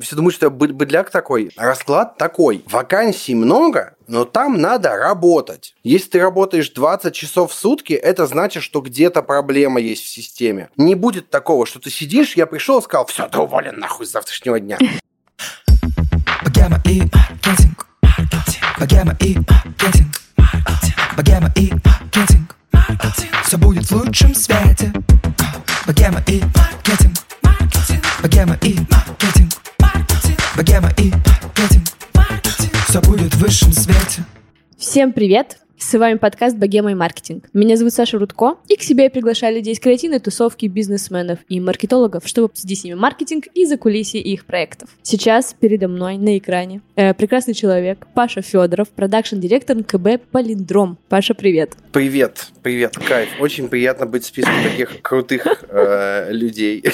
Все думают, что я быдляк такой. Расклад такой. Вакансий много, но там надо работать. Если ты работаешь 20 часов в сутки, это значит, что где-то проблема есть в системе. Не будет такого, что ты сидишь, я пришел и сказал, все, ты уволен нахуй с завтрашнего дня. Все будет в лучшем свете. И маркетинг. И маркетинг. Высшем свете. Всем привет! С вами подкаст «Богема и маркетинг». Меня зовут Саша Рудко, и к себе я приглашаю людей из креативной тусовки, бизнесменов и маркетологов, чтобы обсудить с ними маркетинг и закулисье их проектов. Сейчас передо мной на экране э, прекрасный человек Паша Федоров, продакшн-директор НКБ «Полиндром». Паша, привет. Привет, привет, кайф. Очень приятно быть в списке таких крутых э, людей.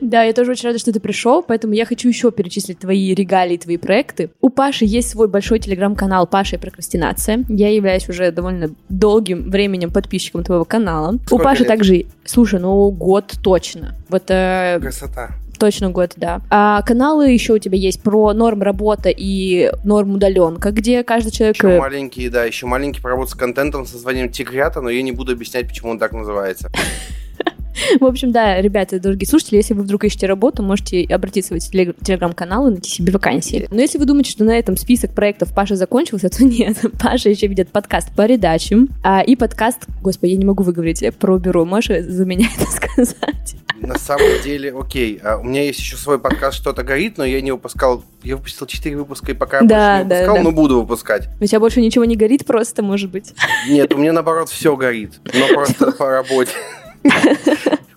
Да, я тоже очень рада, что ты пришел, поэтому я хочу еще перечислить твои регалии, твои проекты. У Паши есть свой большой телеграм-канал «Паша и прокрастинация». Я являюсь уже довольно долгим временем подписчиком твоего канала. Сколько у Паши лет? также, слушай, ну год точно. Вот, э, Красота. Точно год, да. А каналы еще у тебя есть про норм работа и норм удаленка, где каждый человек... Еще маленький, да, еще маленький про работу с контентом, с названием Тигрята, но я не буду объяснять, почему он так называется. В общем, да, ребята, дорогие слушатели, если вы вдруг ищете работу, можете обратиться в эти телеграм-канал и найти себе вакансии. Но если вы думаете, что на этом список проектов Паша закончился, то нет. Паша еще ведет подкаст по передачам а, и подкаст, господи, я не могу выговорить про бюро. Можешь за меня это сказать? На самом деле, окей. А у меня есть еще свой подкаст «Что-то горит», но я не выпускал... Я выпустил 4 выпуска, и пока я да, больше не да, выпускал, да. но буду выпускать. У тебя больше ничего не горит просто, может быть? Нет, у меня, наоборот, все горит. Но просто по работе.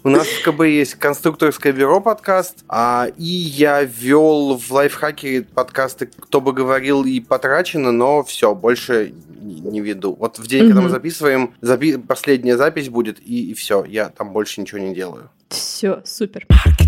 У нас в КБ есть конструкторское бюро подкаст, а, и я вел в лайфхаке подкасты «Кто бы говорил» и «Потрачено», но все, больше не, не веду. Вот в день, mm-hmm. когда мы записываем, запи- последняя запись будет, и, и все, я там больше ничего не делаю. Все, супер. Маркетинг.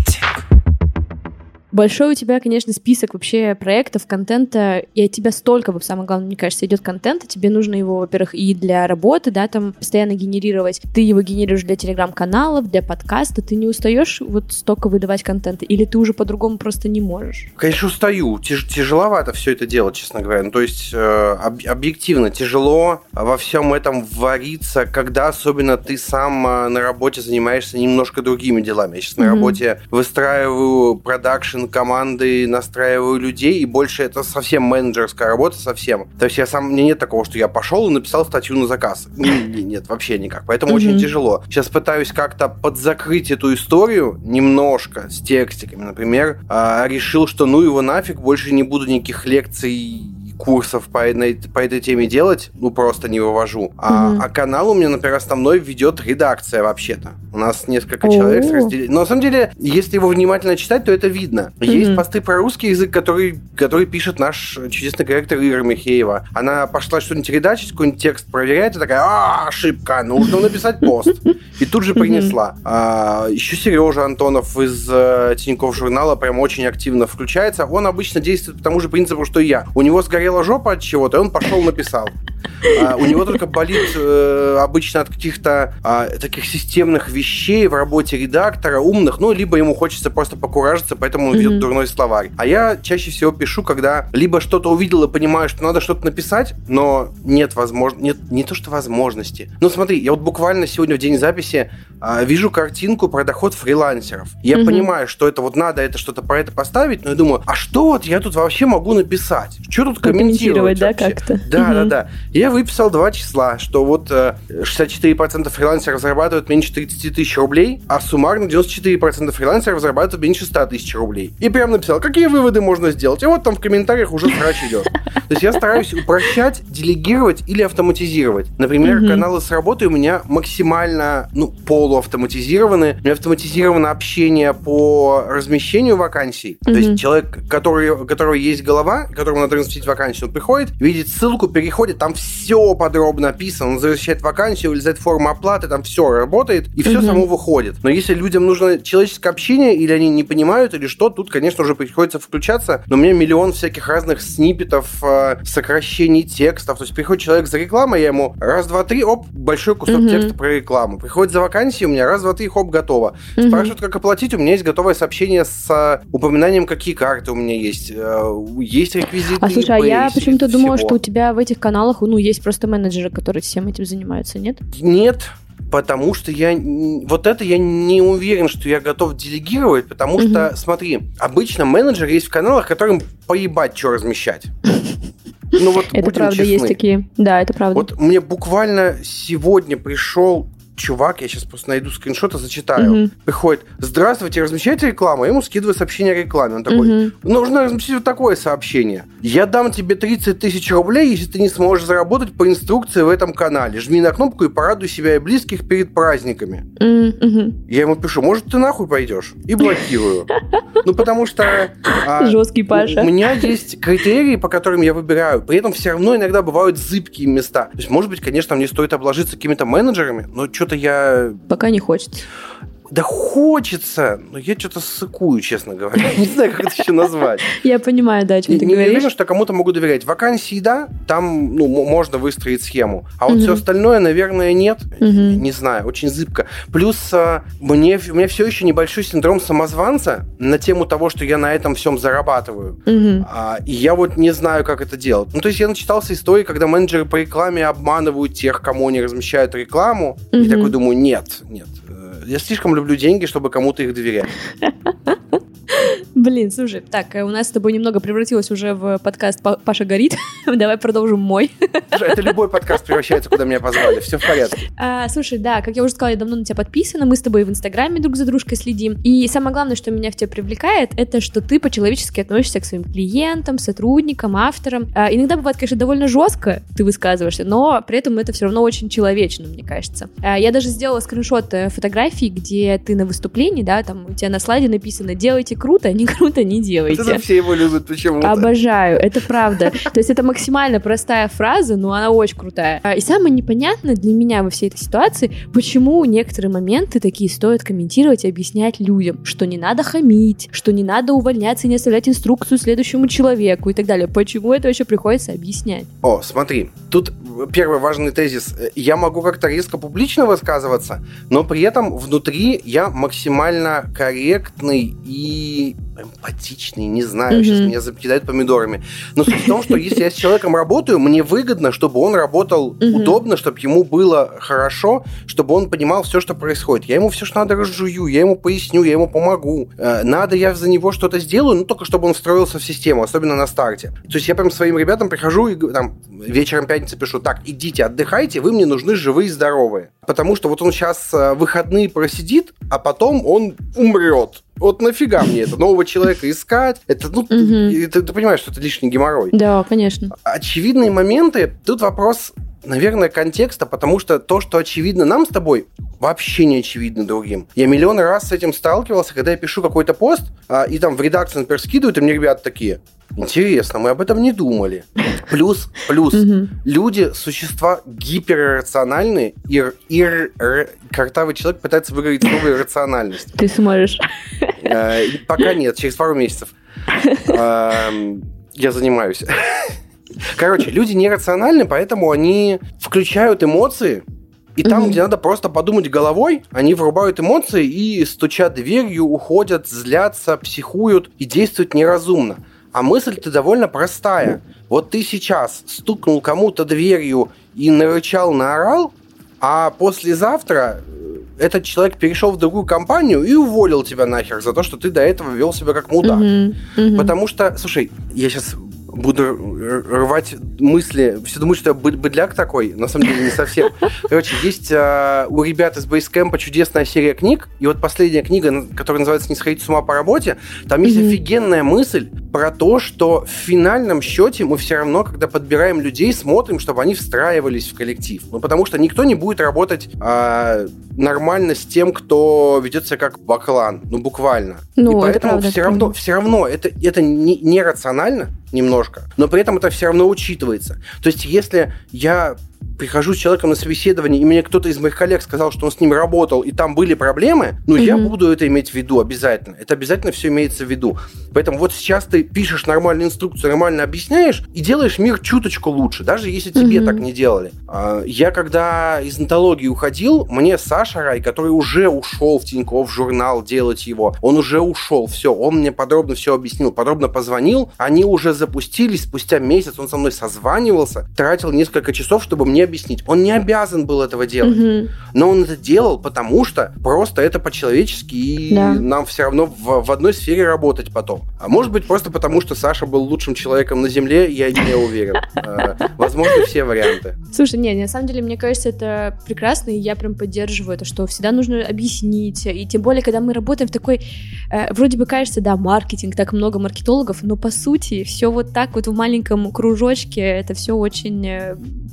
Большой у тебя, конечно, список вообще проектов, контента, и от тебя столько, самое главное, мне кажется, идет контента, тебе нужно его, во-первых, и для работы, да, там постоянно генерировать. Ты его генерируешь для телеграм-каналов, для подкаста, ты не устаешь вот столько выдавать контента, или ты уже по-другому просто не можешь? Конечно, устаю. Тяж- тяжеловато все это делать, честно говоря. Ну, то есть, э, об- объективно, тяжело во всем этом вариться, когда особенно ты сам э, на работе занимаешься немножко другими делами. Я сейчас mm-hmm. на работе выстраиваю продакшн команды, настраиваю людей, и больше это совсем менеджерская работа, совсем. То есть я сам, мне нет такого, что я пошел и написал статью на заказ. Нет, вообще никак. Поэтому очень тяжело. Сейчас пытаюсь как-то подзакрыть эту историю немножко с текстиками. Например, а, решил, что ну его нафиг, больше не буду никаких лекций курсов по, этой, по этой теме делать, ну, просто не вывожу. А, mm-hmm. а канал у меня, например, основной ведет редакция вообще-то. У нас несколько человек с разделением. Но на самом деле, если его внимательно читать, то это видно. Mm-hmm. Есть посты про русский язык, который, который пишет наш чудесный корректор Ира Михеева. Она пошла что-нибудь редачить, какой-нибудь текст проверяет, и такая, а, ошибка, нужно написать пост. И тут же принесла. А, еще Сережа Антонов из э, Тинькофф журнала прям очень активно включается. Он обычно действует по тому же принципу, что и я. У него сгорел болела жопа от чего-то, и он пошел написал. А, у него только болит э, обычно от каких-то а, таких системных вещей в работе редактора, умных, ну, либо ему хочется просто покуражиться, поэтому он ведет mm-hmm. дурной словарь. А я чаще всего пишу, когда либо что-то увидел и понимаю, что надо что-то написать, но нет возможности, нет, не то что возможности. Ну, смотри, я вот буквально сегодня в день записи а, вижу картинку про доход фрилансеров. Я mm-hmm. понимаю, что это вот надо это что-то про это поставить, но я думаю, а что вот я тут вообще могу написать? Что тут комментировать? да, как-то. Да, mm-hmm. да, да. Я выписал два числа, что вот 64% э, фрилансеров зарабатывают меньше 30 тысяч рублей, а суммарно 94% фрилансеров зарабатывают меньше 100 тысяч рублей. И прям написал, какие выводы можно сделать. И вот там в комментариях уже срач идет. То есть я стараюсь упрощать, делегировать или автоматизировать. Например, mm-hmm. каналы с работой у меня максимально, ну, полуавтоматизированы. У меня автоматизировано общение по размещению вакансий. Mm-hmm. То есть человек, который, у которого есть голова, которому надо разместить вакансии, вакансию. Он приходит, видит ссылку, переходит, там все подробно написано. Он возвращает вакансию, вылезает форма оплаты, там все работает, и все угу. само выходит. Но если людям нужно человеческое общение, или они не понимают, или что, тут, конечно, уже приходится включаться. Но у меня миллион всяких разных сниппетов, э, сокращений текстов. То есть приходит человек за рекламой, я ему раз, два, три, оп, большой кусок угу. текста про рекламу. Приходит за вакансией, у меня раз, два, три, хоп, готово. Угу. Спрашивают, как оплатить, у меня есть готовое сообщение с э, упоминанием, какие карты у меня есть. Э, есть реквизиты. А слушай, а я почему-то думала, что у тебя в этих каналах, ну, есть просто менеджеры, которые всем этим занимаются, нет? Нет, потому что я вот это я не уверен, что я готов делегировать, потому угу. что, смотри, обычно менеджеры есть в каналах, которым поебать, что размещать. Ну вот это правда честны. есть такие. Да, это правда. Вот мне буквально сегодня пришел чувак, я сейчас просто найду скриншот и зачитаю. Угу. Приходит, здравствуйте, размещаете рекламу? Я ему скидываю сообщение о рекламе. Он такой, угу. нужно разместить вот такое сообщение. Я дам тебе 30 тысяч рублей, если ты не сможешь заработать по инструкции в этом канале. Жми на кнопку и порадуй себя и близких перед праздниками. Угу. Я ему пишу, может, ты нахуй пойдешь? И блокирую. Ну, потому что... А, Жесткий Паша. У меня есть критерии, по которым я выбираю. При этом все равно иногда бывают зыбкие места. То есть, может быть, конечно, мне стоит обложиться какими-то менеджерами, но что что-то я... Пока не хочется. Да хочется, но я что-то сыкую, честно говоря. Не знаю, как это еще назвать. Я понимаю, да, о чем ты говоришь. Не уверен, что кому-то могу доверять. Вакансии, да, там ну, можно выстроить схему. А вот все остальное, наверное, нет. Не знаю, очень зыбко. Плюс а, мне, у меня все еще небольшой синдром самозванца на тему того, что я на этом всем зарабатываю. А, и я вот не знаю, как это делать. Ну, то есть я начитался истории, когда менеджеры по рекламе обманывают тех, кому они размещают рекламу. И такой думаю, нет, нет, я слишком люблю деньги, чтобы кому-то их доверять. Блин, слушай, так, э, у нас с тобой немного превратилось уже в подкаст «Паша горит». Давай продолжим мой. Это любой подкаст превращается, куда меня позвали. Все в порядке. А, слушай, да, как я уже сказала, я давно на тебя подписана. Мы с тобой в Инстаграме друг за дружкой следим. И самое главное, что меня в тебе привлекает, это что ты по-человечески относишься к своим клиентам, сотрудникам, авторам. А, иногда бывает, конечно, довольно жестко ты высказываешься, но при этом это все равно очень человечно, мне кажется. А, я даже сделала скриншот э, фотографии, где ты на выступлении, да, там у тебя на слайде написано «делайте круто, не круто, не делайте». Это все его любят почему-то. Обожаю, это правда. То есть это максимально простая фраза, но она очень крутая. А, и самое непонятное для меня во всей этой ситуации, почему некоторые моменты такие стоит комментировать и объяснять людям, что не надо хамить, что не надо увольняться и не оставлять инструкцию следующему человеку и так далее. Почему это вообще приходится объяснять? О, смотри, тут первый важный тезис. Я могу как-то резко публично высказываться, но при этом внутри я максимально корректный и эмпатичный, не знаю, mm-hmm. сейчас меня закидают помидорами. Но суть в том, что если я с человеком работаю, мне выгодно, чтобы он работал mm-hmm. удобно, чтобы ему было хорошо, чтобы он понимал все, что происходит. Я ему все, что надо, разжую, я ему поясню, я ему помогу. Э, надо, я за него что-то сделаю, ну, только чтобы он встроился в систему, особенно на старте. То есть я прям своим ребятам прихожу и там вечером пятницы пишу, так, идите, отдыхайте, вы мне нужны живые и здоровые. Потому что вот он сейчас э, выходные просидит, а потом он умрет. Вот нафига мне это? Нового человека искать? Это, ну, ты, ты, ты понимаешь, что это лишний геморрой. Да, конечно. Очевидные моменты. Тут вопрос, наверное, контекста, потому что то, что очевидно нам с тобой, вообще не очевидно другим. Я миллион раз с этим сталкивался, когда я пишу какой-то пост, а, и там в редакцию, например, скидывают, и мне ребята такие, Интересно, мы об этом не думали. Плюс, плюс, люди существа гиперрациональные, и, и картавый человек пытается выговорить слово иррациональность. Ты сможешь. Э, пока нет, через пару месяцев. Эм, я занимаюсь. Короче, люди нерациональны, поэтому они включают эмоции, и там, mm-hmm. где надо просто подумать головой, они врубают эмоции и, стучат дверью, уходят, злятся, психуют и действуют неразумно. А мысль-то довольно простая. Вот ты сейчас стукнул кому-то дверью и нарычал, наорал, а послезавтра э, этот человек перешел в другую компанию и уволил тебя нахер за то, что ты до этого вел себя как мудак. Mm-hmm. Mm-hmm. Потому что, слушай, я сейчас буду рвать мысли. Все думают, что я быдляк такой. На самом деле не совсем. Короче, есть э, у ребят из Basecamp чудесная серия книг. И вот последняя книга, которая называется «Не сходить с ума по работе», там есть mm-hmm. офигенная мысль про то, что в финальном счете мы все равно, когда подбираем людей, смотрим, чтобы они встраивались в коллектив. Ну, потому что никто не будет работать а, нормально с тем, кто ведет себя как баклан. Ну, буквально. Ну, И поэтому правда, все равно, все равно это, это не, нерационально немножко, но при этом это все равно учитывается. То есть, если я прихожу с человеком на собеседование, и мне кто-то из моих коллег сказал, что он с ним работал, и там были проблемы, ну, mm-hmm. я буду это иметь в виду обязательно. Это обязательно все имеется в виду. Поэтому вот сейчас ты пишешь нормальную инструкцию, нормально объясняешь, и делаешь мир чуточку лучше, даже если тебе mm-hmm. так не делали. А, я когда из антологии уходил, мне Саша Рай, который уже ушел в Тинькофф журнал делать его, он уже ушел, все, он мне подробно все объяснил, подробно позвонил, они уже запустились, спустя месяц он со мной созванивался, тратил несколько часов, чтобы мне объяснить. Он не обязан был этого делать. Угу. Но он это делал, потому что просто это по-человечески, и да. нам все равно в, в одной сфере работать потом. А может быть, просто потому что Саша был лучшим человеком на Земле, я не уверен. А, возможно, все варианты. Слушай, не, на самом деле, мне кажется, это прекрасно, и я прям поддерживаю это, что всегда нужно объяснить. И тем более, когда мы работаем в такой, э, вроде бы кажется, да, маркетинг, так много маркетологов, но по сути все вот так вот в маленьком кружочке, это все очень...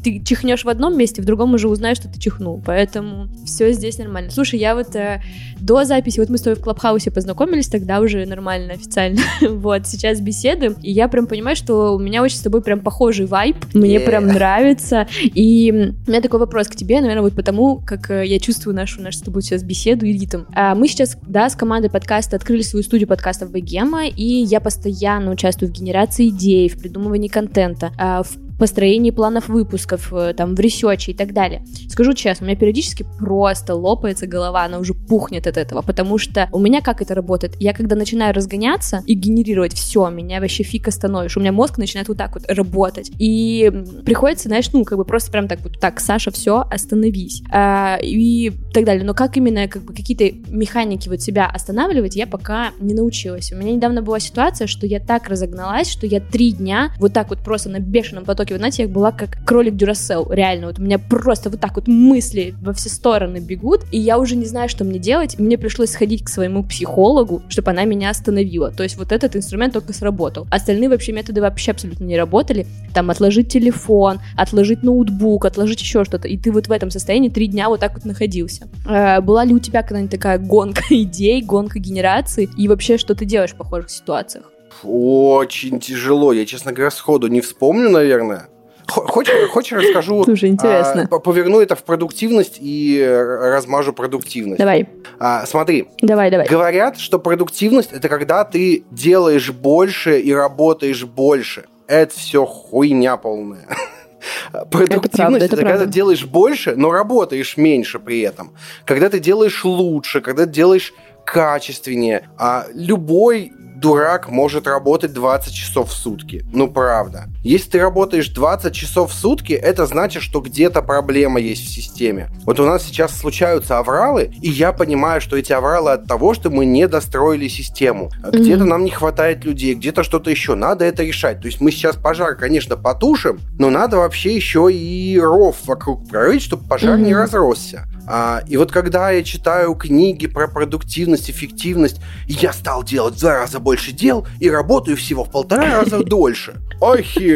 Ты чихнешь в одном месте, в другом уже узнаешь, что ты чихнул. Поэтому все здесь нормально. Слушай, я вот э, до записи, вот мы с тобой в Клабхаусе познакомились, тогда уже нормально, официально. вот, сейчас беседуем, и я прям понимаю, что у меня очень с тобой прям похожий вайб, мне yeah. прям нравится. И у меня такой вопрос к тебе, наверное, вот потому, как э, я чувствую нашу, нашу с тобой сейчас беседу и ритм. А мы сейчас, да, с командой подкаста открыли свою студию подкастов Богема, и я постоянно участвую в генерации идей, в придумывании контента, а, в построении планов выпусков, э, там, в ресече и так далее. Скажу честно, у меня периодически просто лопается голова, она уже пухнет от этого, потому что у меня как это работает? Я когда начинаю разгоняться и генерировать все, меня вообще фиг остановишь. У меня мозг начинает вот так вот работать. И приходится, знаешь, ну, как бы просто прям так вот, так, Саша, все, остановись. А, и так далее. Но как именно, как бы, какие-то механики вот себя останавливать, я пока не научилась. У меня недавно была ситуация, что я так разогналась, что я три дня вот так вот просто на бешеном потоке вы знаете, я была как кролик Дюрасел, реально, вот у меня просто вот так вот мысли во все стороны бегут, и я уже не знаю, что мне делать, мне пришлось сходить к своему психологу, чтобы она меня остановила, то есть вот этот инструмент только сработал. Остальные вообще методы вообще абсолютно не работали, там отложить телефон, отложить ноутбук, отложить еще что-то, и ты вот в этом состоянии три дня вот так вот находился. Э, была ли у тебя когда-нибудь такая гонка идей, гонка генерации, и вообще что ты делаешь в похожих ситуациях? Очень тяжело. Я, честно говоря, сходу не вспомню, наверное. Хочешь, хочешь расскажу? Слушай, интересно. А, поверну это в продуктивность и размажу продуктивность. Давай. А, смотри. Давай, давай. Говорят, что продуктивность это когда ты делаешь больше и работаешь больше. Это все хуйня полная. Продуктивность это, правда, это, это когда ты делаешь больше, но работаешь меньше при этом. Когда ты делаешь лучше, когда ты делаешь качественнее. А любой дурак может работать 20 часов в сутки. Ну, правда. Если ты работаешь 20 часов в сутки, это значит, что где-то проблема есть в системе. Вот у нас сейчас случаются авралы, и я понимаю, что эти авралы от того, что мы не достроили систему. Где-то mm-hmm. нам не хватает людей, где-то что-то еще. Надо это решать. То есть мы сейчас пожар, конечно, потушим, но надо вообще еще и ров вокруг прорыть, чтобы пожар mm-hmm. не разросся. А, и вот когда я читаю книги про продуктивность, эффективность, я стал делать в два раза больше дел и работаю всего в полтора раза дольше.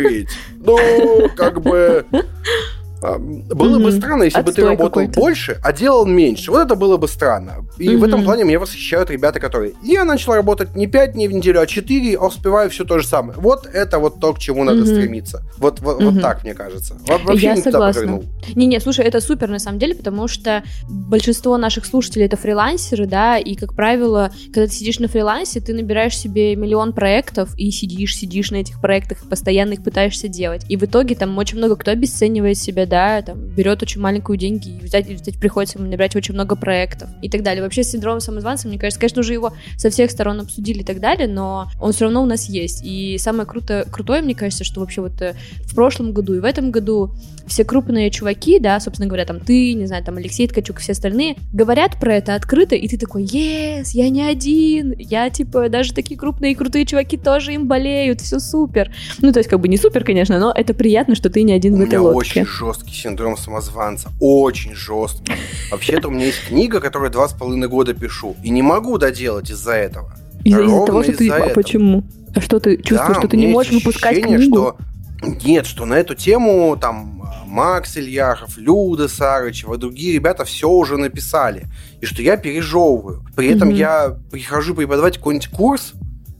Охереть! Ну, как бы... А, было mm-hmm. бы странно, если Отстой бы ты работал какой-то. больше, а делал меньше. Вот это было бы странно. И mm-hmm. в этом плане меня восхищают ребята, которые... Я начал работать не 5 дней в неделю, а 4, а успеваю все то же самое. Вот это вот то, к чему надо стремиться. Вот, вот, mm-hmm. вот так, мне кажется. Вообще Я согласна. Не-не, слушай, это супер на самом деле, потому что большинство наших слушателей это фрилансеры, да, и, как правило, когда ты сидишь на фрилансе, ты набираешь себе миллион проектов и сидишь, сидишь на этих проектах, постоянно их пытаешься делать. И в итоге там очень много кто обесценивает себя, да, там, берет очень маленькую деньги, и взять, взять приходится ему набирать очень много проектов и так далее. Вообще с синдромом самозванца, мне кажется, конечно, уже его со всех сторон обсудили и так далее, но он все равно у нас есть. И самое круто, крутое, мне кажется, что вообще вот э, в прошлом году и в этом году все крупные чуваки, да, собственно говоря, там ты, не знаю, там Алексей Ткачук и все остальные, говорят про это открыто, и ты такой, yes, я не один, я, типа, даже такие крупные и крутые чуваки тоже им болеют, все супер. Ну, то есть, как бы не супер, конечно, но это приятно, что ты не один у в этой лодке. очень жесткий синдром самозванца. Очень жесткий. Вообще-то у меня есть книга, которую два с половиной года пишу. И не могу доделать из-за этого. Из-за из того, что ты... А почему? А что ты чувствуешь, да, что ты не можешь выпускать книгу? Что... Нет, что на эту тему там Макс Ильяхов, Люда Сарычева, другие ребята все уже написали. И что я пережевываю. При этом mm-hmm. я прихожу преподавать какой-нибудь курс,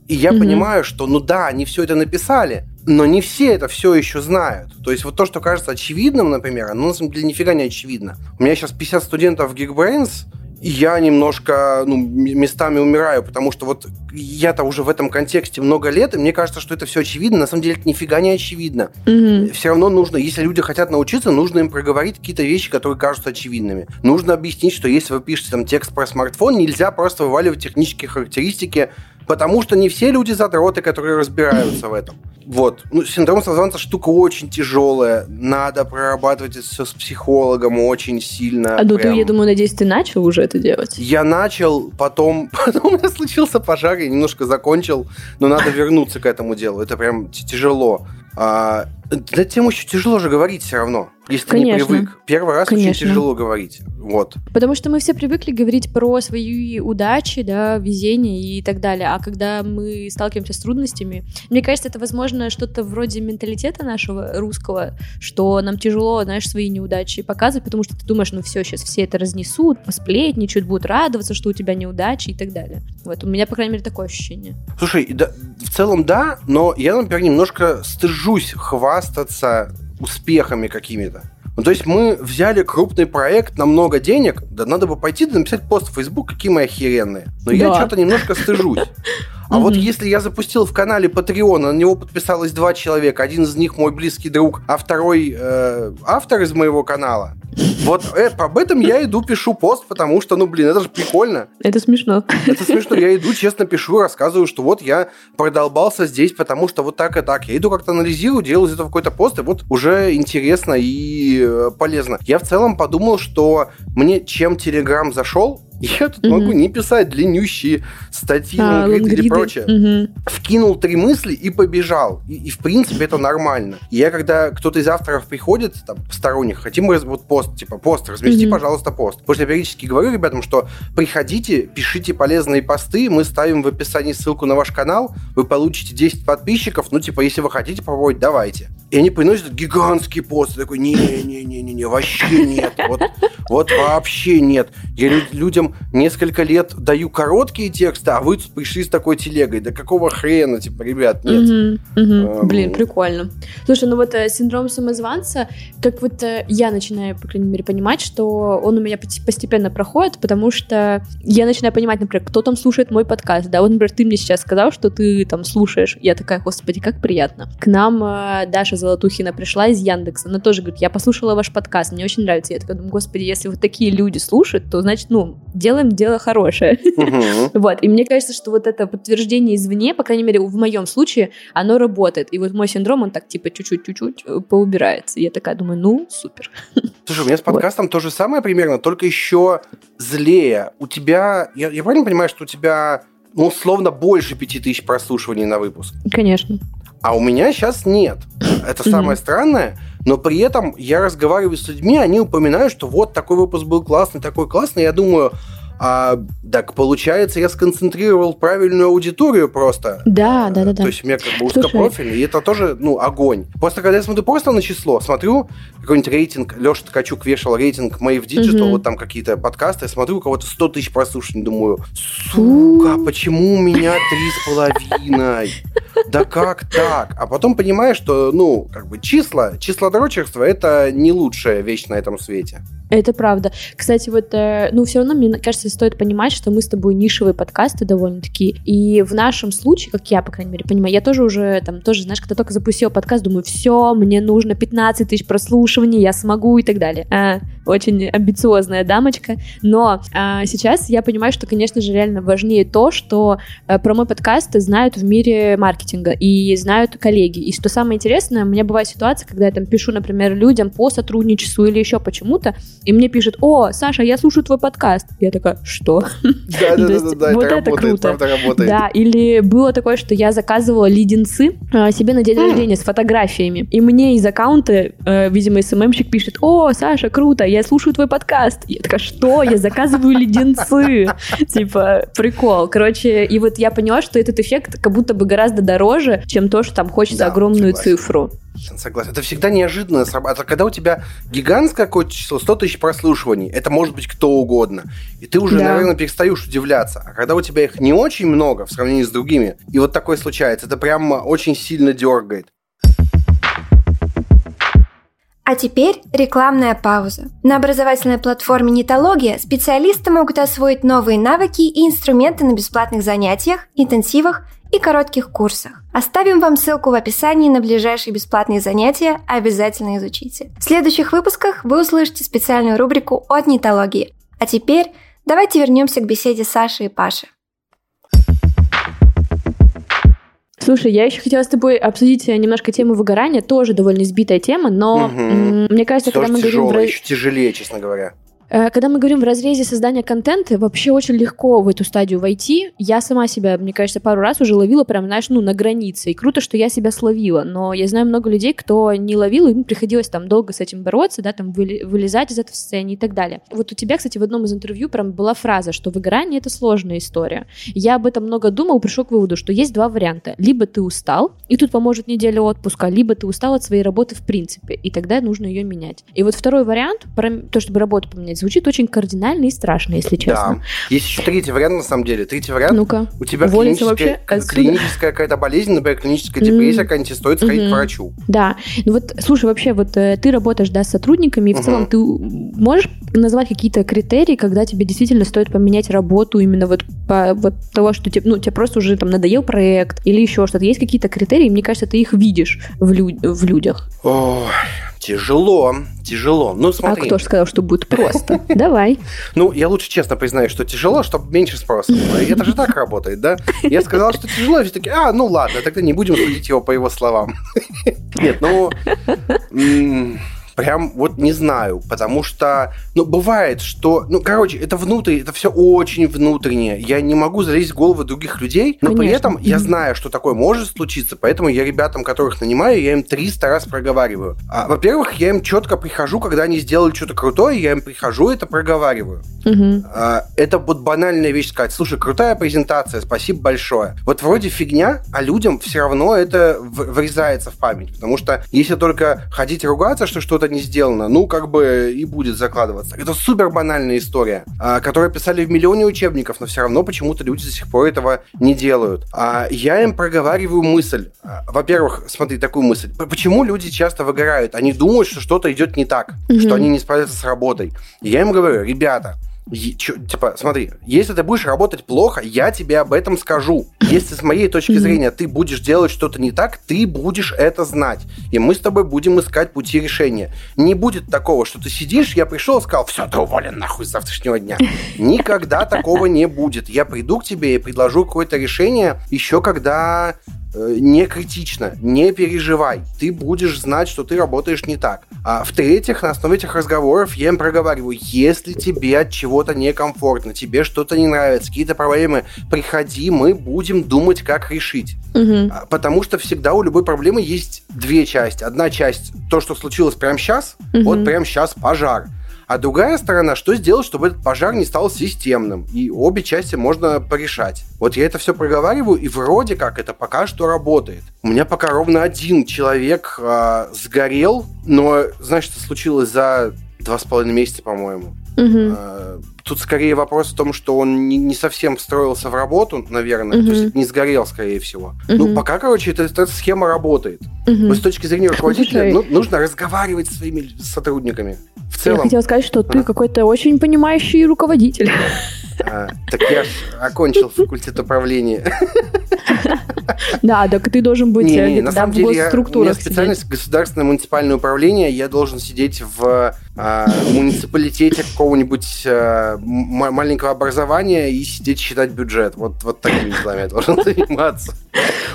и я mm-hmm. понимаю, что, ну да, они все это написали, но не все это все еще знают. То есть вот то, что кажется очевидным, например, оно на самом деле нифига не очевидно. У меня сейчас 50 студентов в Geekbrains, и я немножко ну, местами умираю, потому что вот я-то уже в этом контексте много лет, и мне кажется, что это все очевидно. На самом деле это нифига не очевидно. Mm-hmm. Все равно нужно, если люди хотят научиться, нужно им проговорить какие-то вещи, которые кажутся очевидными. Нужно объяснить, что если вы пишете там текст про смартфон, нельзя просто вываливать технические характеристики Потому что не все люди задроты, которые разбираются в этом. Вот. Ну, синдром самозванца штука очень тяжелая. Надо прорабатывать это все с психологом очень сильно. А ну прям. ты, я думаю, надеюсь, ты начал уже это делать? Я начал, потом, потом у меня случился пожар, я немножко закончил, но надо вернуться к этому делу. Это прям тяжело. А, да тем еще тяжело же говорить все равно, если Конечно. ты не привык. Первый раз Конечно. очень тяжело говорить. Вот. Потому что мы все привыкли говорить про свои удачи, да, везение и так далее. А когда мы сталкиваемся с трудностями, мне кажется, это, возможно, что-то вроде менталитета нашего русского, что нам тяжело, знаешь, свои неудачи показывать, потому что ты думаешь, ну все, сейчас все это разнесут, посплетничают, будут радоваться, что у тебя неудачи и так далее. Вот, у меня, по крайней мере, такое ощущение. Слушай, да, в целом да, но я, например, немножко стыжусь хвастаться успехами какими-то. Ну, то есть мы взяли крупный проект на много денег, да надо бы пойти да написать пост в Facebook, какие мы охеренные. Но да. я что-то немножко стыжусь. А вот если я запустил в канале Patreon, на него подписалось два человека, один из них мой близкий друг, а второй э, автор из моего канала, вот э, об этом я иду, пишу пост, потому что, ну, блин, это же прикольно. Это смешно. Это смешно. Я иду, честно пишу, рассказываю, что вот я продолбался здесь, потому что вот так и так. Я иду как-то анализирую, делаю из этого какой-то пост, и вот уже интересно и э, полезно. Я в целом подумал, что мне чем Телеграм зашел, я тут mm-hmm. могу не писать длиннющие статьи, а, лонгриды или прочее. Mm-hmm. Вкинул три мысли и побежал. И, и в принципе это нормально. И я когда кто-то из авторов приходит, там, сторонних, хотим вот пост, типа, пост, размести, mm-hmm. пожалуйста, пост. Потому что я периодически говорю ребятам, что приходите, пишите полезные посты, мы ставим в описании ссылку на ваш канал, вы получите 10 подписчиков, ну, типа, если вы хотите попробовать, давайте. И они приносят гигантский пост, я такой, не-не-не-не, вообще нет, вот, вот вообще нет. Я людям несколько лет даю короткие тексты, а вы тут пришли с такой телегой. Да какого хрена, типа, ребят, нет. Угу. Эм... Блин, прикольно. Слушай, ну вот э, синдром самозванца, как вот э, я начинаю, по крайней мере, понимать, что он у меня постепенно проходит, потому что я начинаю понимать, например, кто там слушает мой подкаст, да, вот, например, ты мне сейчас сказал, что ты там слушаешь, я такая, господи, как приятно. К нам э, Даша Золотухина пришла из Яндекса, она тоже говорит, я послушала ваш подкаст, мне очень нравится, я такая думаю, господи, если вот такие люди слушают, то, значит, ну, делаем дело хорошее. Вот. И мне кажется, что вот это подтверждение извне, по крайней мере, в моем случае, оно работает. И вот мой синдром, он так типа чуть-чуть-чуть-чуть э, поубирается. Я такая думаю, ну, супер. Слушай, у меня с подкастом то же самое примерно, только еще злее. У тебя, я, правильно понимаю, что у тебя, ну, условно, больше пяти тысяч прослушиваний на выпуск? Конечно. А у меня сейчас нет. Это самое странное но при этом я разговариваю с людьми, они упоминают, что вот такой выпуск был классный, такой классный. Я думаю, а, так получается, я сконцентрировал правильную аудиторию просто. Да, да, да. То есть у меня как бы узкопрофильный, и это тоже, ну, огонь. Просто когда я смотрю просто на число, смотрю какой-нибудь рейтинг, Леша Ткачук вешал рейтинг Mave Digital, угу. вот там какие-то подкасты, я смотрю, у кого-то 100 тысяч прослушаний, думаю, сука, почему у меня три с половиной? Да как так? А потом понимаешь, что, ну, как бы числа, числа дрочерства это не лучшая вещь на этом свете. Это правда. Кстати, вот, э, ну, все равно, мне кажется, стоит понимать, что мы с тобой нишевые подкасты довольно-таки. И в нашем случае, как я, по крайней мере, понимаю, я тоже уже, там, тоже, знаешь, когда только запустила подкаст, думаю, все, мне нужно 15 тысяч прослушиваний, я смогу и так далее. А, очень амбициозная дамочка. Но а, сейчас я понимаю, что, конечно же, реально важнее то, что а, про мой подкаст знают в мире маркетинга, и знают коллеги. И что самое интересное, у меня бывает ситуация, когда я там пишу, например, людям по сотрудничеству или еще почему-то, и мне пишут, о, Саша, я слушаю твой подкаст. Я такая, что? Да-да-да, вот это круто. Да, или было такое, что я заказывала леденцы а, себе на день рождения с фотографиями, и мне из аккаунта, э, видимо, СММщик пишет, о, Саша, круто, я слушаю твой подкаст. Я такая, что? Я заказываю леденцы. Типа, прикол. Короче, и вот я поняла, что этот эффект как будто бы гораздо дороже, чем то, что там хочется огромную цифру. Согласен. Это всегда неожиданно. Это когда у тебя гигантское какое-то число, 100 тысяч прослушиваний, это может быть кто угодно. И ты уже, да. наверное, перестаешь удивляться. А когда у тебя их не очень много в сравнении с другими, и вот такое случается, это прям очень сильно дергает. А теперь рекламная пауза. На образовательной платформе Нетология специалисты могут освоить новые навыки и инструменты на бесплатных занятиях, интенсивах и коротких курсах. Оставим вам ссылку в описании на ближайшие бесплатные занятия, обязательно изучите. В следующих выпусках вы услышите специальную рубрику от нетологии. А теперь давайте вернемся к беседе Саши и Паши. Слушай, я еще хотела с тобой обсудить немножко тему выгорания, тоже довольно избитая тема, но угу. мне кажется, Тоже когда мы тяжело, говорим про... еще тяжелее, честно говоря. Э, когда мы говорим в разрезе создания контента, вообще очень легко в эту стадию войти. Я сама себя, мне кажется, пару раз уже ловила прям, знаешь, ну, на границе. И круто, что я себя словила. Но я знаю много людей, кто не ловил, им приходилось там долго с этим бороться, да, там вылезать из этого состояния и так далее. Вот у тебя, кстати, в одном из интервью прям была фраза, что выгорание — это сложная история. Я об этом много думал, пришел к выводу, что есть два варианта. Либо ты устал, и тут поможет неделя отпуска, либо ты устал от своей работы в принципе, и тогда нужно ее менять. И вот второй вариант, про то, чтобы работу поменять, звучит очень кардинально и страшно, если честно. Да. Есть еще третий вариант, на самом деле. Третий вариант. Ну-ка. У тебя клиническая, клиническая какая-то болезнь, например, клиническая депрессия, mm. какая-нибудь, стоит сходить mm-hmm. к врачу. Да. Ну вот, слушай, вообще, вот э, ты работаешь, да, с сотрудниками, и в uh-huh. целом ты можешь назвать какие-то критерии, когда тебе действительно стоит поменять работу именно вот по вот того, что тебе, ну, тебе просто уже там надоел проект или еще что-то. Есть какие-то критерии, мне кажется, ты их видишь в, лю- в людях. Ой, Тяжело, тяжело. Ну, смотри. А кто же сказал, что будет просто? Давай. Ну, я лучше честно признаю, что тяжело, чтобы меньше спроса было. Это же так работает, да? Я сказал, что тяжело, и все таки а, ну ладно, тогда не будем судить его по его словам. Нет, ну прям вот не знаю, потому что, ну, бывает, что, ну, короче, это внутрь, это все очень внутреннее. Я не могу залезть в головы других людей, но Конечно. при этом я знаю, что такое может случиться, поэтому я ребятам, которых нанимаю, я им 300 раз проговариваю. А, во-первых, я им четко прихожу, когда они сделали что-то крутое, я им прихожу, это проговариваю. Угу. А, это вот банальная вещь сказать, слушай, крутая презентация, спасибо большое. Вот вроде фигня, а людям все равно это врезается в память, потому что если только ходить ругаться, что что-то не сделано, ну, как бы и будет закладываться. Это супер банальная история, а, которую писали в миллионе учебников, но все равно почему-то люди до сих пор этого не делают. А я им проговариваю мысль. А, во-первых, смотри, такую мысль. Почему люди часто выгорают? Они думают, что что-то идет не так, mm-hmm. что они не справятся с работой. И я им говорю, ребята, типа, смотри, если ты будешь работать плохо, я тебе об этом скажу. Если с моей точки зрения ты будешь делать что-то не так, ты будешь это знать. И мы с тобой будем искать пути решения. Не будет такого, что ты сидишь, я пришел и сказал, все, ты уволен нахуй с завтрашнего дня. Никогда такого не будет. Я приду к тебе и предложу какое-то решение еще когда не критично, не переживай. Ты будешь знать, что ты работаешь не так. А в-третьих, на основе этих разговоров я им проговариваю, если тебе от чего-то некомфортно, тебе что-то не нравится, какие-то проблемы, приходи, мы будем думать, как решить. Угу. Потому что всегда у любой проблемы есть две части. Одна часть то, что случилось прямо сейчас, угу. вот прямо сейчас пожар. А другая сторона, что сделать, чтобы этот пожар не стал системным, и обе части можно порешать. Вот я это все проговариваю, и вроде как это пока что работает. У меня пока ровно один человек э, сгорел, но знаешь, что случилось за два с половиной месяца, по-моему. Угу. Э, тут скорее вопрос в том, что он не, не совсем встроился в работу, наверное, угу. то есть не сгорел, скорее всего. Угу. Ну, пока, короче, эта, эта схема работает. Угу. Но с точки зрения руководителя ну, нужно разговаривать с своими сотрудниками в целом... Я хотела сказать, что ты какой-то очень понимающий руководитель. А, так я ж окончил факультет управления. Да, так ты должен быть не, не, на самом деле, я, у меня специальность государственное муниципальное управление, я должен сидеть в э, муниципалитете какого-нибудь э, маленького образования и сидеть считать бюджет. Вот, вот такими делами я должен заниматься.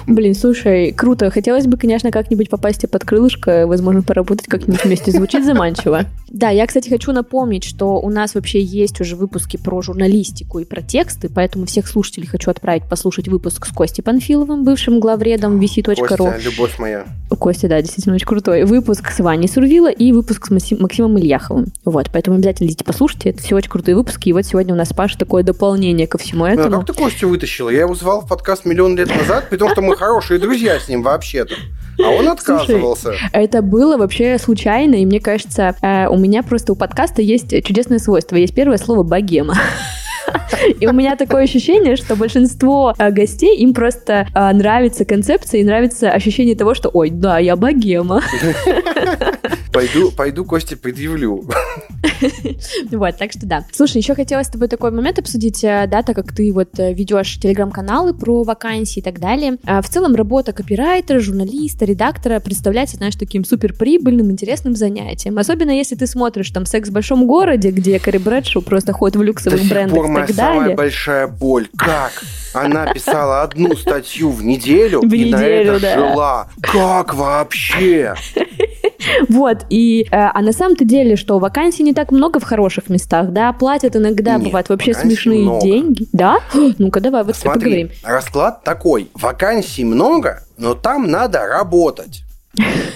Блин, слушай, круто. Хотелось бы, конечно, как-нибудь попасть под крылышко, возможно, поработать как-нибудь вместе. Звучит заманчиво. Да, я, кстати, хочу напомнить, что у нас вообще есть уже выпуски про журналистику и про тексты, поэтому всех слушателей хочу отправить послушать выпуск с Костей Панфиловым, бывшим главредом vc.ru. Костя, любовь моя. Костя, да, действительно очень крутой. Выпуск с Ваней Сурвила и выпуск с Максимом Ильяховым. Вот, поэтому обязательно идите послушайте. Это все очень крутые выпуски. И вот сегодня у нас, Паша, такое дополнение ко всему этому. Ну, а как ты Костю вытащила? Я его звал в подкаст миллион лет назад, потому что мы хорошие друзья с ним вообще-то. А он отказывался. Слушай, это было вообще случайно, и мне кажется, э, у меня просто у подкаста есть чудесное свойство. Есть первое слово «богема». И у меня такое ощущение, что большинство э, гостей, им просто э, нравится концепция и нравится ощущение того, что «Ой, да, я богема». Пойду, пойду Косте предъявлю. Вот, так что да. Слушай, еще хотела с тобой такой момент обсудить, э, да, так как ты вот ведешь телеграм-каналы про вакансии и так далее. В целом работа копирайтера, журналиста, редактора представляется, знаешь, таким супер прибыльным, интересным занятием. Особенно если ты смотришь там «Секс в большом городе», где Кари Брэдшоу просто ходит в люксовых брендах моя так самая далее. большая боль. Как? Она писала одну статью в неделю в и неделю, на это да. жила. Как вообще? Вот, и, э, а на самом-то деле, что вакансий не так много в хороших местах, да, платят иногда, Нет, бывают вообще смешные много. деньги, да? Ну-ка, давай, вот Смотри, поговорим. расклад такой. Вакансий много, но там надо работать.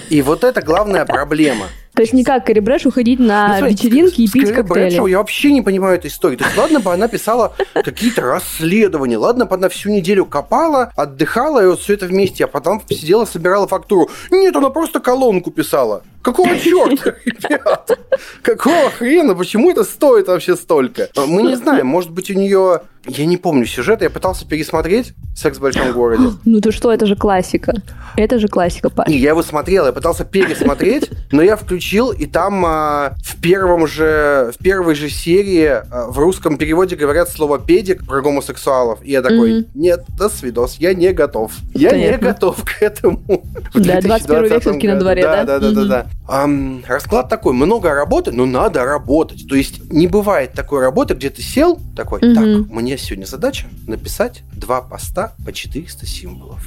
И вот это главная проблема. То есть не как Кари Брэш уходить на Ну, вечеринки и пить Кэрри коктейли. Брэдшоу я вообще не понимаю этой истории. То есть, ладно бы она писала какие-то расследования, ладно бы она всю неделю копала, отдыхала, и вот все это вместе, а потом сидела, собирала фактуру. Нет, она просто колонку писала. Какого черта, ребят? Какого хрена? Почему это стоит вообще столько? Мы не знаем, может быть, у нее... Я не помню сюжета, я пытался пересмотреть «Секс в большом городе». Ну ты что, это же классика. Это же классика, Паш. Не, я его смотрел, я пытался пересмотреть, но я включил, и там а, в первом же, в первой же серии а, в русском переводе говорят слово педик про гомосексуалов. И я такой, Мгм. нет, до свидос, я не готов. Я не Понятно. готов к этому. Да, 21 век 2020 всё-таки на дворе, да? Да, да, да, да. Да. Расклад такой, много работы, но надо работать. То есть не бывает такой работы, где ты сел такой, Мгм. так, мне сегодня задача написать два поста по 400 символов.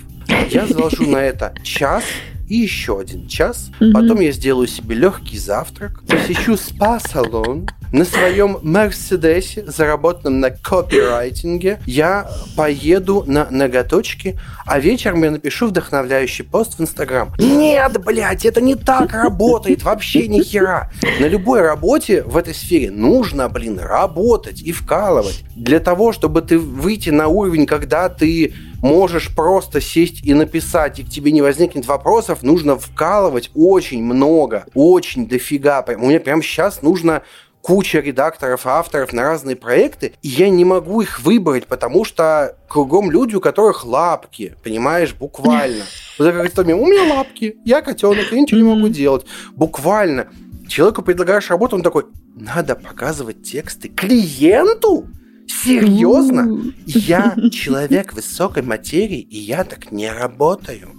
Я заложу на это час и еще один час. Потом я сделаю себе легкий завтрак, посещу спа-салон, на своем Мерседесе, заработанном на копирайтинге, я поеду на ноготочки, а вечером я напишу вдохновляющий пост в Инстаграм. Нет, блядь, это не так работает, вообще ни хера. На любой работе в этой сфере нужно, блин, работать и вкалывать. Для того, чтобы ты выйти на уровень, когда ты можешь просто сесть и написать, и к тебе не возникнет вопросов, нужно вкалывать очень много, очень дофига. У меня прямо сейчас нужно куча редакторов, авторов на разные проекты, и я не могу их выбрать, потому что кругом люди, у которых лапки, понимаешь, буквально. Вот как история, у меня лапки, я котенок, я ничего не могу делать. Буквально. Человеку предлагаешь работу, он такой, надо показывать тексты клиенту? Серьезно? Я человек высокой материи, и я так не работаю.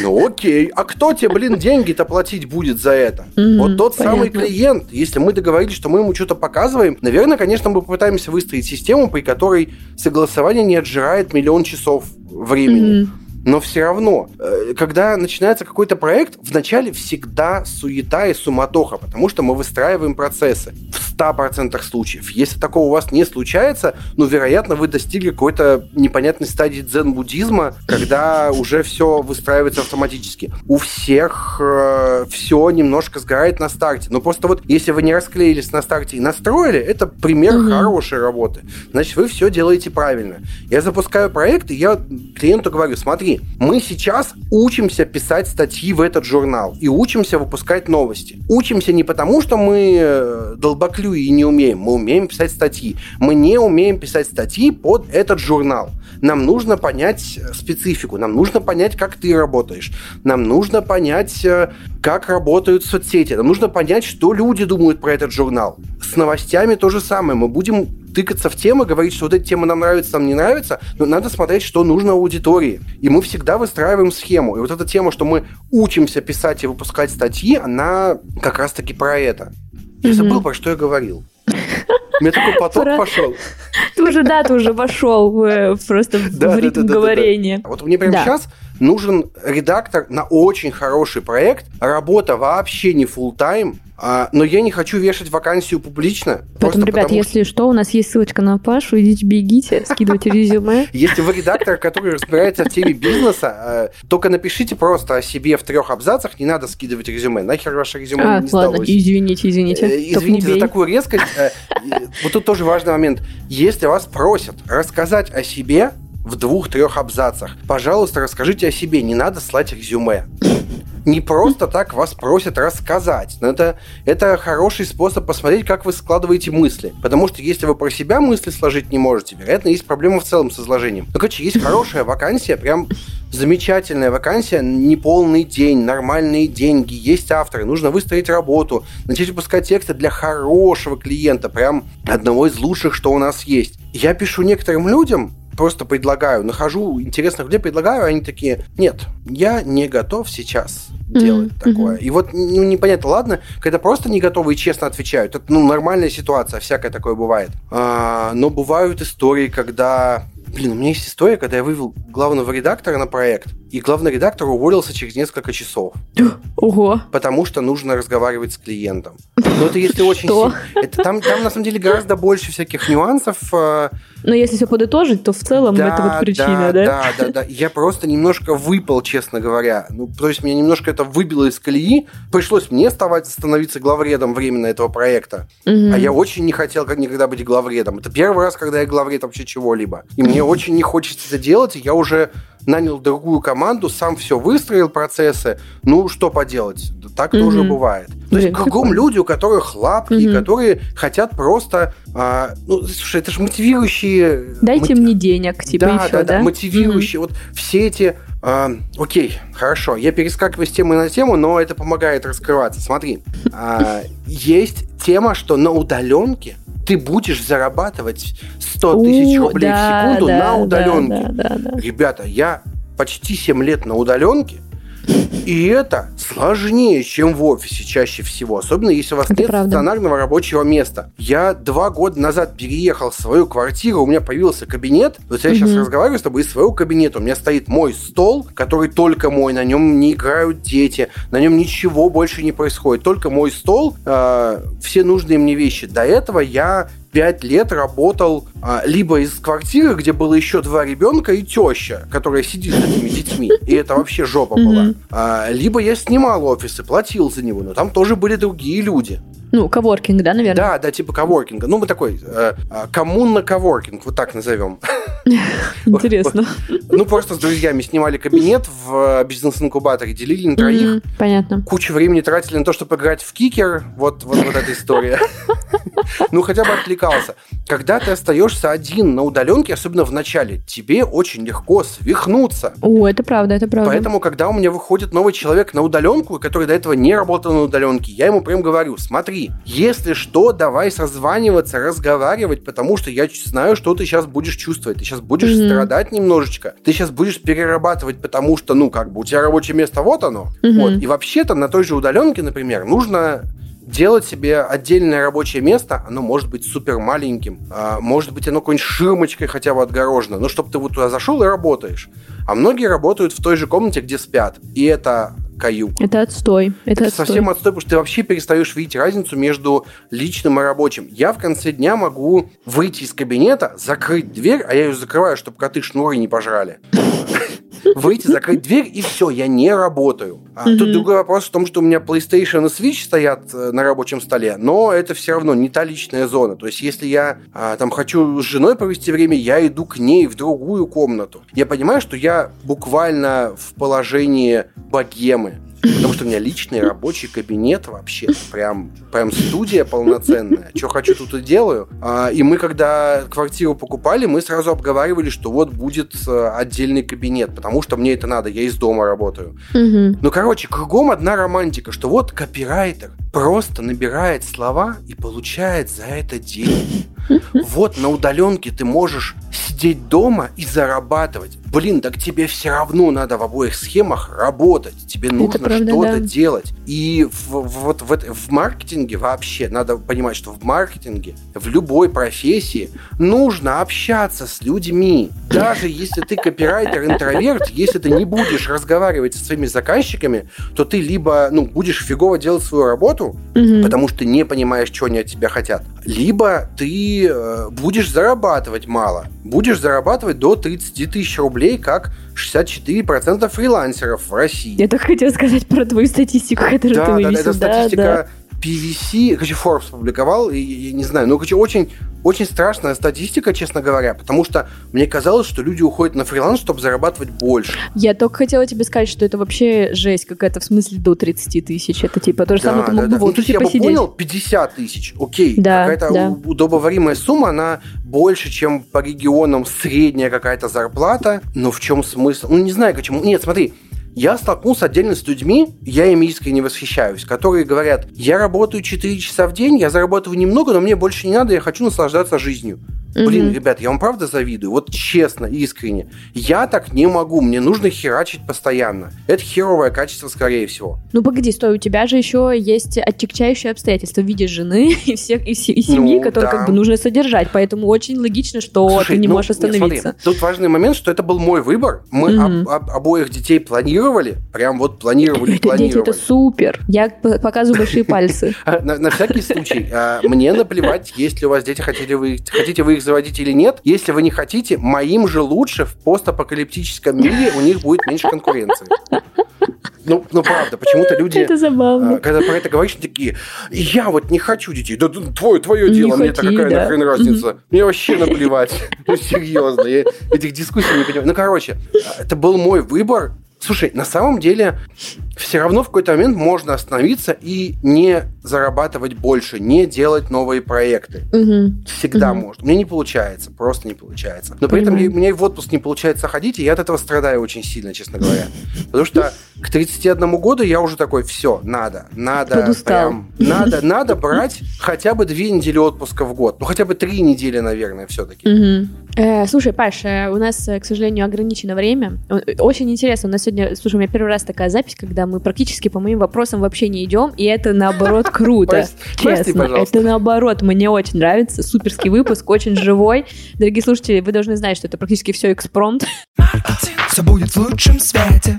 Ну окей, а кто тебе, блин, деньги-то платить будет за это? Мгм, вот тот самый понятно. клиент. Если мы договорились, что мы ему что-то показываем, наверное, конечно, мы попытаемся выстроить систему, при которой согласование не отжирает миллион часов времени. Мгм. Но все равно, э, когда начинается какой-то проект, вначале всегда суета и суматоха, потому что мы выстраиваем процессы в 100% случаев. Если такого у вас не случается, ну, вероятно, вы достигли какой-то непонятной стадии дзен-буддизма, когда уже все выстраивается автоматически. У всех все немножко сгорает на старте. Но просто вот, если вы не расклеились на старте и настроили, это пример Мгм. хорошей работы. Значит, вы все делаете правильно. Я запускаю проект, и я клиенту говорю, смотри, мы сейчас учимся писать статьи в этот журнал и учимся выпускать новости. Учимся не потому, что мы э, долбоклюи и не умеем. Мы умеем писать статьи. Мы не умеем писать статьи под этот журнал. Нам нужно понять э, специфику, нам нужно понять, как ты работаешь, нам нужно понять, э, как работают соцсети, нам нужно понять, что люди думают про этот журнал. С новостями то же самое. Мы будем тыкаться в темы, говорить, что вот эта тема нам нравится, нам не нравится, но надо смотреть, что нужно аудитории. И мы всегда выстраиваем схему. И вот эта тема, что мы учимся писать и выпускать статьи, она как раз-таки про это. Я забыл, про что я говорил. У меня такой поток Про... пошел. Ты уже, да, ты уже вошел в, просто да, в ритм да, да, говорения. Да, да. Вот мне прямо сейчас нужен редактор на очень хороший проект. Работа вообще не full тайм а, но я не хочу вешать вакансию публично. Поэтому, ребят, потому, если что... что, у нас есть ссылочка на Пашу, идите бегите, скидывайте резюме. Если вы редактор, который разбирается в теме бизнеса, а, только напишите просто о себе в трех абзацах, не надо скидывать резюме. Нахер ваше резюме а, не ладно, извините, извините. Э, извините за такую резкость. Вот тут тоже важный момент. Если вас просят рассказать о себе, в двух-трех абзацах. Пожалуйста, расскажите о себе, не надо слать резюме не просто так вас просят рассказать. Но это, это хороший способ посмотреть, как вы складываете мысли. Потому что если вы про себя мысли сложить не можете, вероятно, есть проблема в целом с изложением. Ну, короче, есть хорошая вакансия, прям замечательная вакансия, неполный день, нормальные деньги, есть авторы, нужно выстроить работу, начать выпускать тексты для хорошего клиента, прям одного из лучших, что у нас есть. Я пишу некоторым людям, просто предлагаю, нахожу интересных людей, предлагаю, они такие, нет, я не готов сейчас делать mm-hmm. такое. И вот ну, непонятно, ладно, когда просто не готовы и честно отвечают, это ну, нормальная ситуация, всякое такое бывает. А, но бывают истории, когда Блин, у меня есть история, когда я вывел главного редактора на проект, и главный редактор уволился через несколько часов. Ого. Потому что нужно разговаривать с клиентом. Но это если очень сильно... Это, там, там на самом деле гораздо больше всяких нюансов. А, Но если все подытожить, то в целом да, это вот причина, да? Да, да, да. Я просто немножко выпал, честно говоря. Ну, то есть меня немножко это выбило из колеи. Пришлось мне ставать, становиться главредом временно этого проекта. Угу. А я очень не хотел никогда быть главредом. Это первый раз, когда я главред вообще чего-либо. И мне очень не хочется это делать, и я уже нанял другую команду, сам все выстроил процессы. Ну, что поделать? Так mm-hmm. тоже бывает. То есть кругом люди, у которых лапки, mm-hmm. которые хотят просто... А, ну, слушай, это же мотивирующие... Дайте мотив... мне денег, типа да, еще, да? Да, да, мотивирующие. Mm-hmm. Вот все эти... А, окей, хорошо. Я перескакиваю с темы на тему, но это помогает раскрываться. Смотри, а, есть тема, что на удаленке ты будешь зарабатывать 100 тысяч рублей да, в секунду да, на удаленке. Да, да, да, Ребята, я почти 7 лет на удаленке, и это сложнее, чем в офисе чаще всего, особенно если у вас это нет правда. стационарного рабочего места. Я два года назад переехал в свою квартиру, у меня появился кабинет. Вот я угу. сейчас разговариваю с тобой из своего кабинета. У меня стоит мой стол, который только мой, на нем не играют дети, на нем ничего больше не происходит. Только мой стол, э, все нужные мне вещи. До этого я пять лет работал а, либо из квартиры, где было еще два ребенка и теща, которая сидит с этими детьми, и это вообще жопа была. А, либо я снимал офис и платил за него, но там тоже были другие люди. Ну, коворкинг, да, наверное? Да, да, типа коворкинга. Ну, мы такой, э, э коммунно коворкинг, вот так назовем. Интересно. Ну, просто с друзьями снимали кабинет в э, бизнес-инкубаторе, делили на троих. Понятно. Кучу времени тратили на то, чтобы играть в кикер. Вот, вот, вот эта история. Ну, хотя бы отвлекался. Когда ты остаешься один на удаленке, особенно в начале, тебе очень легко свихнуться. О, это правда, это правда. Поэтому, когда у меня выходит новый человек на удаленку, который до этого не работал на удаленке, я ему прям говорю, смотри, если что, давай созваниваться, разговаривать, потому что я знаю, что ты сейчас будешь чувствовать. Ты сейчас будешь mm-hmm. страдать немножечко. Ты сейчас будешь перерабатывать, потому что, ну, как бы, у тебя рабочее место вот оно. Mm-hmm. Вот. И вообще-то на той же удаленке, например, нужно делать себе отдельное рабочее место, оно может быть супер маленьким, а, может быть оно какой-нибудь ширмочкой хотя бы отгорожено, но чтобы ты вот туда зашел и работаешь. А многие работают в той же комнате, где спят, и это каюк. Это отстой. Это, это отстой. совсем отстой, потому что ты вообще перестаешь видеть разницу между личным и рабочим. Я в конце дня могу выйти из кабинета, закрыть дверь, а я ее закрываю, чтобы коты шнуры не пожрали выйти, закрыть дверь, и все, я не работаю. А тут другой вопрос в том, что у меня PlayStation и Switch стоят э, на рабочем столе, но это все равно не та личная зона. То есть, если я а, там хочу с женой провести время, я иду к ней в другую комнату. Я понимаю, что я буквально в положении богемы. Потому что у меня личный рабочий кабинет вообще. Прям, прям студия полноценная. Что хочу, тут и делаю. А, и мы, когда квартиру покупали, мы сразу обговаривали, что вот будет э, отдельный кабинет, потому что мне это надо, я из дома работаю. Угу. Ну, короче, кругом одна романтика, что вот копирайтер просто набирает слова и получает за это деньги. Вот на удаленке ты можешь сидеть дома и зарабатывать. Блин, так тебе все равно надо в обоих схемах работать. Тебе нужно что-то да. делать. И в, вот в, в маркетинге вообще надо понимать, что в маркетинге, в любой профессии нужно общаться с людьми. Даже если ты копирайтер-интроверт, если ты не будешь разговаривать со своими заказчиками, то ты либо ну, будешь фигово делать свою работу, угу. потому что не понимаешь, что они от тебя хотят, либо ты э, будешь зарабатывать мало. Будешь зарабатывать до 30 тысяч рублей, как 64% фрилансеров в России. Я только хотела сказать про твою статистику, которую да, ты вывесил. Да, это статистика да, да PVC, короче, Forbes публиковал, и, я не знаю, ну, короче, очень, очень страшная статистика, честно говоря, потому что мне казалось, что люди уходят на фриланс, чтобы зарабатывать больше. Я только хотела тебе сказать, что это вообще жесть какая-то, в смысле до 30 тысяч, это типа то же да, самое, ты мог да, бы да. ну, то есть я бы понял, 50 тысяч, окей, да, какая-то да. удобоваримая сумма, она больше, чем по регионам средняя какая-то зарплата, но в чем смысл? Ну, не знаю, почему. Нет, смотри, я столкнулся отдельно с людьми, я ими искренне восхищаюсь, которые говорят, я работаю 4 часа в день, я зарабатываю немного, но мне больше не надо, я хочу наслаждаться жизнью. Блин, ребят, я вам правда завидую. Вот честно, искренне. Я так не могу. Мне нужно херачить постоянно. Это херовое качество, скорее всего. Ну, погоди, стой, у тебя же еще есть отягчающие обстоятельства в виде жены и всех и, и семьи, ну, которые да. как бы нужно содержать. Поэтому очень логично, что Слушай, ты не ну, можешь остановиться. Нет, смотри, тут важный момент, что это был мой выбор. Мы mm об, об, обоих детей планировали. Прям вот планировали, это, планировали. Дети, это супер. Я показываю большие пальцы. На всякий случай. А, мне наплевать, есть ли у вас дети, хотите вы их заводить или нет. Если вы не хотите, моим же лучше в постапокалиптическом мире у них будет меньше конкуренции. Ну, ну правда, почему-то люди, это забавно. А, когда про это говоришь, такие, я вот не хочу детей. Да твое, твое дело, мне-то какая да. нахрен разница. Мне вообще наплевать. Ну, серьезно, я этих дискуссий не понимаю. Ну, короче, это был мой выбор, Слушай, на самом деле все равно в какой-то момент можно остановиться и не зарабатывать больше, не делать новые проекты. Угу. Всегда угу. можно. Мне не получается, просто не получается. Но при этом и в отпуск не получается ходить, и я от этого страдаю очень сильно, честно говоря. Потому что к 31 году я уже такой, все, надо, надо, прям, надо, надо брать хотя бы две недели отпуска в год. Ну, хотя бы три недели, наверное, все-таки. Угу. Э, слушай, Паш, у нас, э, к сожалению, ограничено время. Очень интересно, у нас сегодня, слушай, у меня первый раз такая запись, когда мы практически по моим вопросам вообще не идем, и это наоборот круто. Честно, это наоборот, мне очень нравится. Суперский выпуск, очень живой. Дорогие слушатели, вы должны знать, что это практически все экспромт. Все будет в лучшем свете.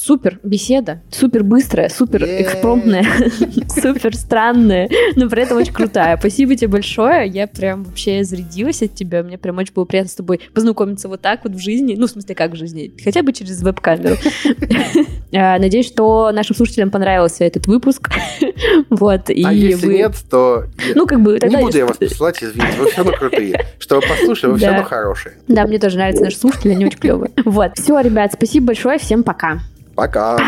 Супер беседа, супер быстрая, супер экспромтная, супер странная, но при этом очень крутая. Спасибо тебе большое, я прям вообще зарядилась от тебя, мне прям очень было приятно с тобой познакомиться вот так вот в жизни, ну, в смысле, как в жизни, хотя бы через веб-камеру. А, надеюсь, что нашим слушателям понравился этот выпуск. Вот, и а если вы... нет, то... Ну, как бы... Не буду я вас посылать, извините, вы все равно крутые. Что вы послушали, вы все равно хорошие. Да, мне тоже нравятся наши слушатели, они очень клевые. Вот, все, ребят, спасибо большое, всем пока. Пока.